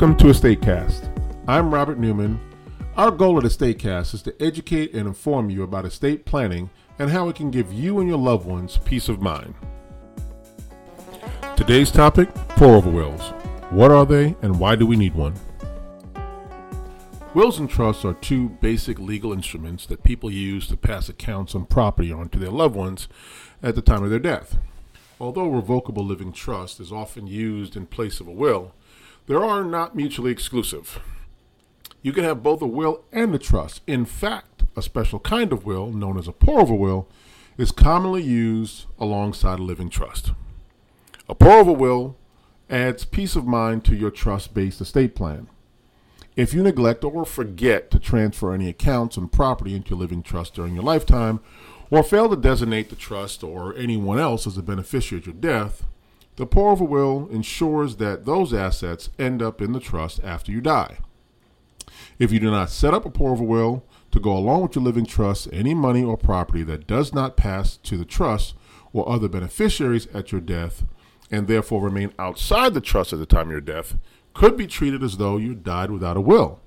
Welcome to EstateCast. I'm Robert Newman. Our goal at EstateCast is to educate and inform you about estate planning and how it can give you and your loved ones peace of mind. Today's topic pour over wills. What are they and why do we need one? Wills and trusts are two basic legal instruments that people use to pass accounts and property on to their loved ones at the time of their death. Although revocable living trust is often used in place of a will, they are not mutually exclusive. You can have both a will and a trust. In fact, a special kind of will, known as a pour over will, is commonly used alongside a living trust. A pour over will adds peace of mind to your trust based estate plan. If you neglect or forget to transfer any accounts and property into your living trust during your lifetime, or fail to designate the trust or anyone else as a beneficiary at your death, the pour over will ensures that those assets end up in the trust after you die. If you do not set up a pour over will to go along with your living trust, any money or property that does not pass to the trust or other beneficiaries at your death and therefore remain outside the trust at the time of your death could be treated as though you died without a will,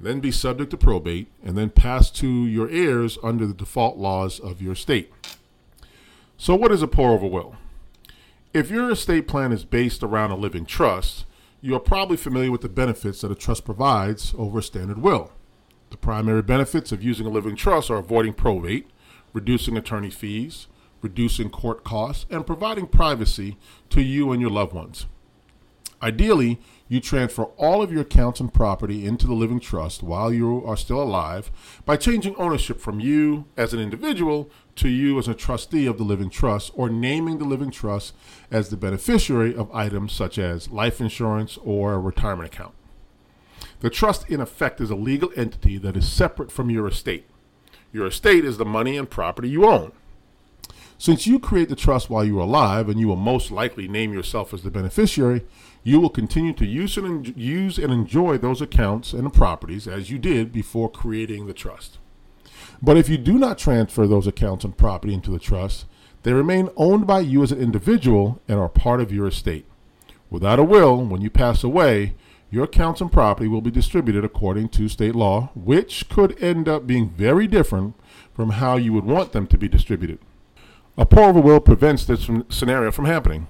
then be subject to probate, and then pass to your heirs under the default laws of your state. So, what is a pour over will? If your estate plan is based around a living trust, you are probably familiar with the benefits that a trust provides over a standard will. The primary benefits of using a living trust are avoiding probate, reducing attorney fees, reducing court costs, and providing privacy to you and your loved ones. Ideally, you transfer all of your accounts and property into the living trust while you are still alive by changing ownership from you as an individual to you as a trustee of the living trust or naming the living trust as the beneficiary of items such as life insurance or a retirement account. The trust, in effect, is a legal entity that is separate from your estate. Your estate is the money and property you own. Since you create the trust while you are alive and you will most likely name yourself as the beneficiary, you will continue to use and, use and enjoy those accounts and properties as you did before creating the trust. But if you do not transfer those accounts and property into the trust, they remain owned by you as an individual and are part of your estate. Without a will, when you pass away, your accounts and property will be distributed according to state law, which could end up being very different from how you would want them to be distributed. A pour over will prevents this scenario from happening.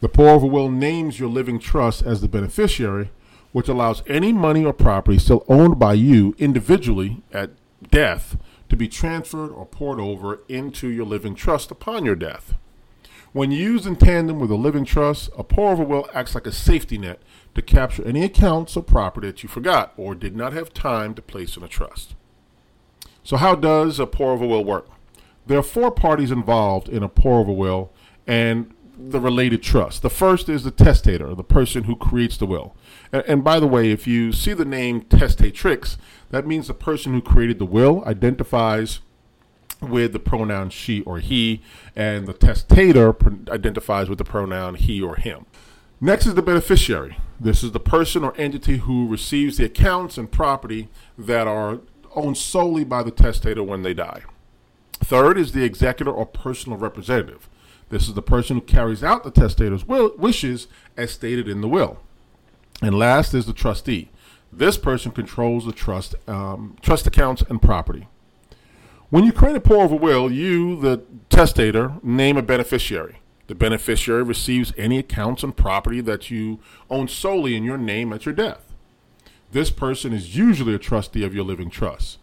The pour over will names your living trust as the beneficiary, which allows any money or property still owned by you individually at death to be transferred or poured over into your living trust upon your death. When used in tandem with a living trust, a pour over will acts like a safety net to capture any accounts or property that you forgot or did not have time to place in a trust. So, how does a pour over will work? There are four parties involved in a pour over will, and the related trust. The first is the testator, the person who creates the will. And, and, by the way, if you see the name testatrix, that means the person who created the will identifies with the pronoun she or he, and the testator identifies with the pronoun he or him. Next is the beneficiary. This is the person or entity who receives the accounts and property that are owned solely by the testator when they die. Third is the executor or personal representative. This is the person who carries out the testator's will, wishes as stated in the will. And last is the trustee. This person controls the trust, um, trust accounts and property. When you create a pour over will, you, the testator, name a beneficiary. The beneficiary receives any accounts and property that you own solely in your name at your death. This person is usually a trustee of your living trust.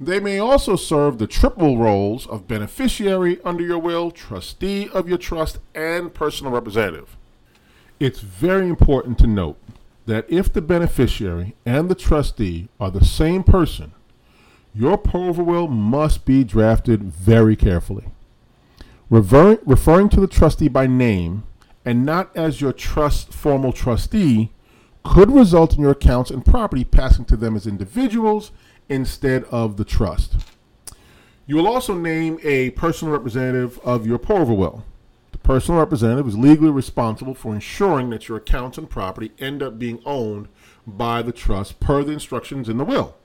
They may also serve the triple roles of beneficiary under your will, trustee of your trust, and personal representative. It's very important to note that if the beneficiary and the trustee are the same person, your pour over will must be drafted very carefully. Rever- referring to the trustee by name and not as your trust formal trustee could result in your accounts and property passing to them as individuals instead of the trust. You will also name a personal representative of your pour over will. The personal representative is legally responsible for ensuring that your accounts and property end up being owned by the trust per the instructions in the will.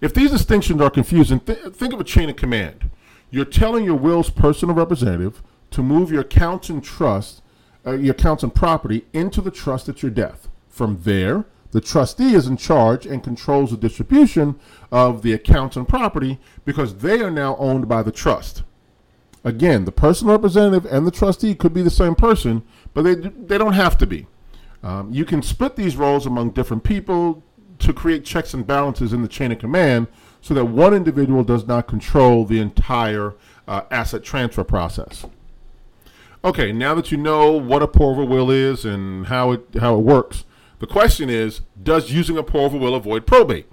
If these distinctions are confusing, th- think of a chain of command. You're telling your will's personal representative to move your accounts and trust, uh, your accounts and property into the trust at your death. From there, the trustee is in charge and controls the distribution of the accounts and property because they are now owned by the trust. Again, the personal representative and the trustee could be the same person, but they, they don't have to be. Um, you can split these roles among different people to create checks and balances in the chain of command so that one individual does not control the entire uh, asset transfer process. Okay, now that you know what a pour over will is and how it how it works, the question is, does using a pour over will avoid probate?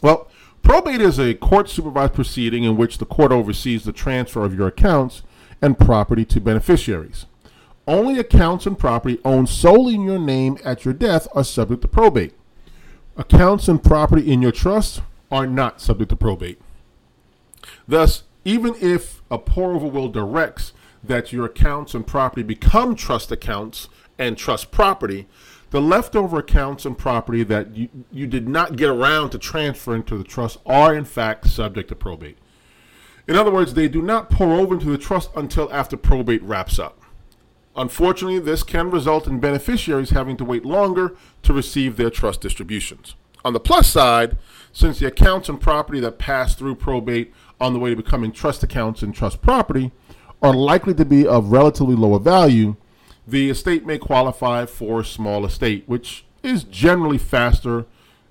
Well, probate is a court supervised proceeding in which the court oversees the transfer of your accounts and property to beneficiaries. Only accounts and property owned solely in your name at your death are subject to probate. Accounts and property in your trust are not subject to probate. Thus, even if a pour over will directs that your accounts and property become trust accounts and trust property, the leftover accounts and property that you, you did not get around to transferring to the trust are in fact subject to probate. In other words, they do not pour over into the trust until after probate wraps up. Unfortunately, this can result in beneficiaries having to wait longer to receive their trust distributions. On the plus side, since the accounts and property that pass through probate on the way to becoming trust accounts and trust property are likely to be of relatively lower value, the estate may qualify for small estate, which is generally faster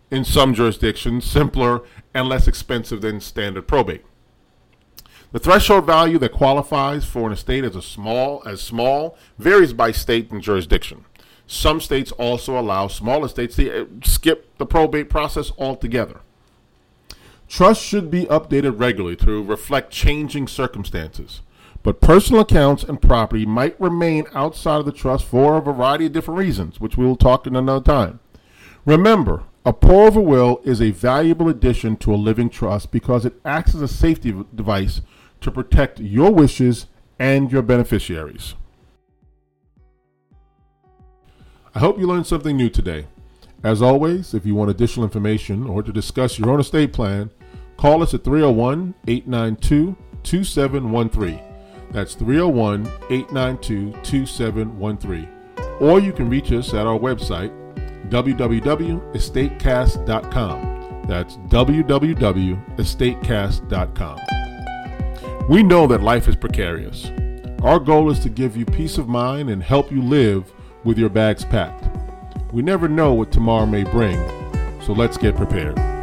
in some jurisdictions, simpler, and less expensive than standard probate. The threshold value that qualifies for an estate as a small as small varies by state and jurisdiction. Some states also allow small estates to uh, skip the probate process altogether. Trusts should be updated regularly to reflect changing circumstances but personal accounts and property might remain outside of the trust for a variety of different reasons, which we will talk in another time. Remember, a pour over will is a valuable addition to a living trust because it acts as a safety device to protect your wishes and your beneficiaries. I hope you learned something new today. As always, if you want additional information or to discuss your own estate plan, call us at 301 892 2713. That's 301 892 2713. Or you can reach us at our website, www.estatecast.com. That's www.estatecast.com. We know that life is precarious. Our goal is to give you peace of mind and help you live with your bags packed. We never know what tomorrow may bring, so let's get prepared.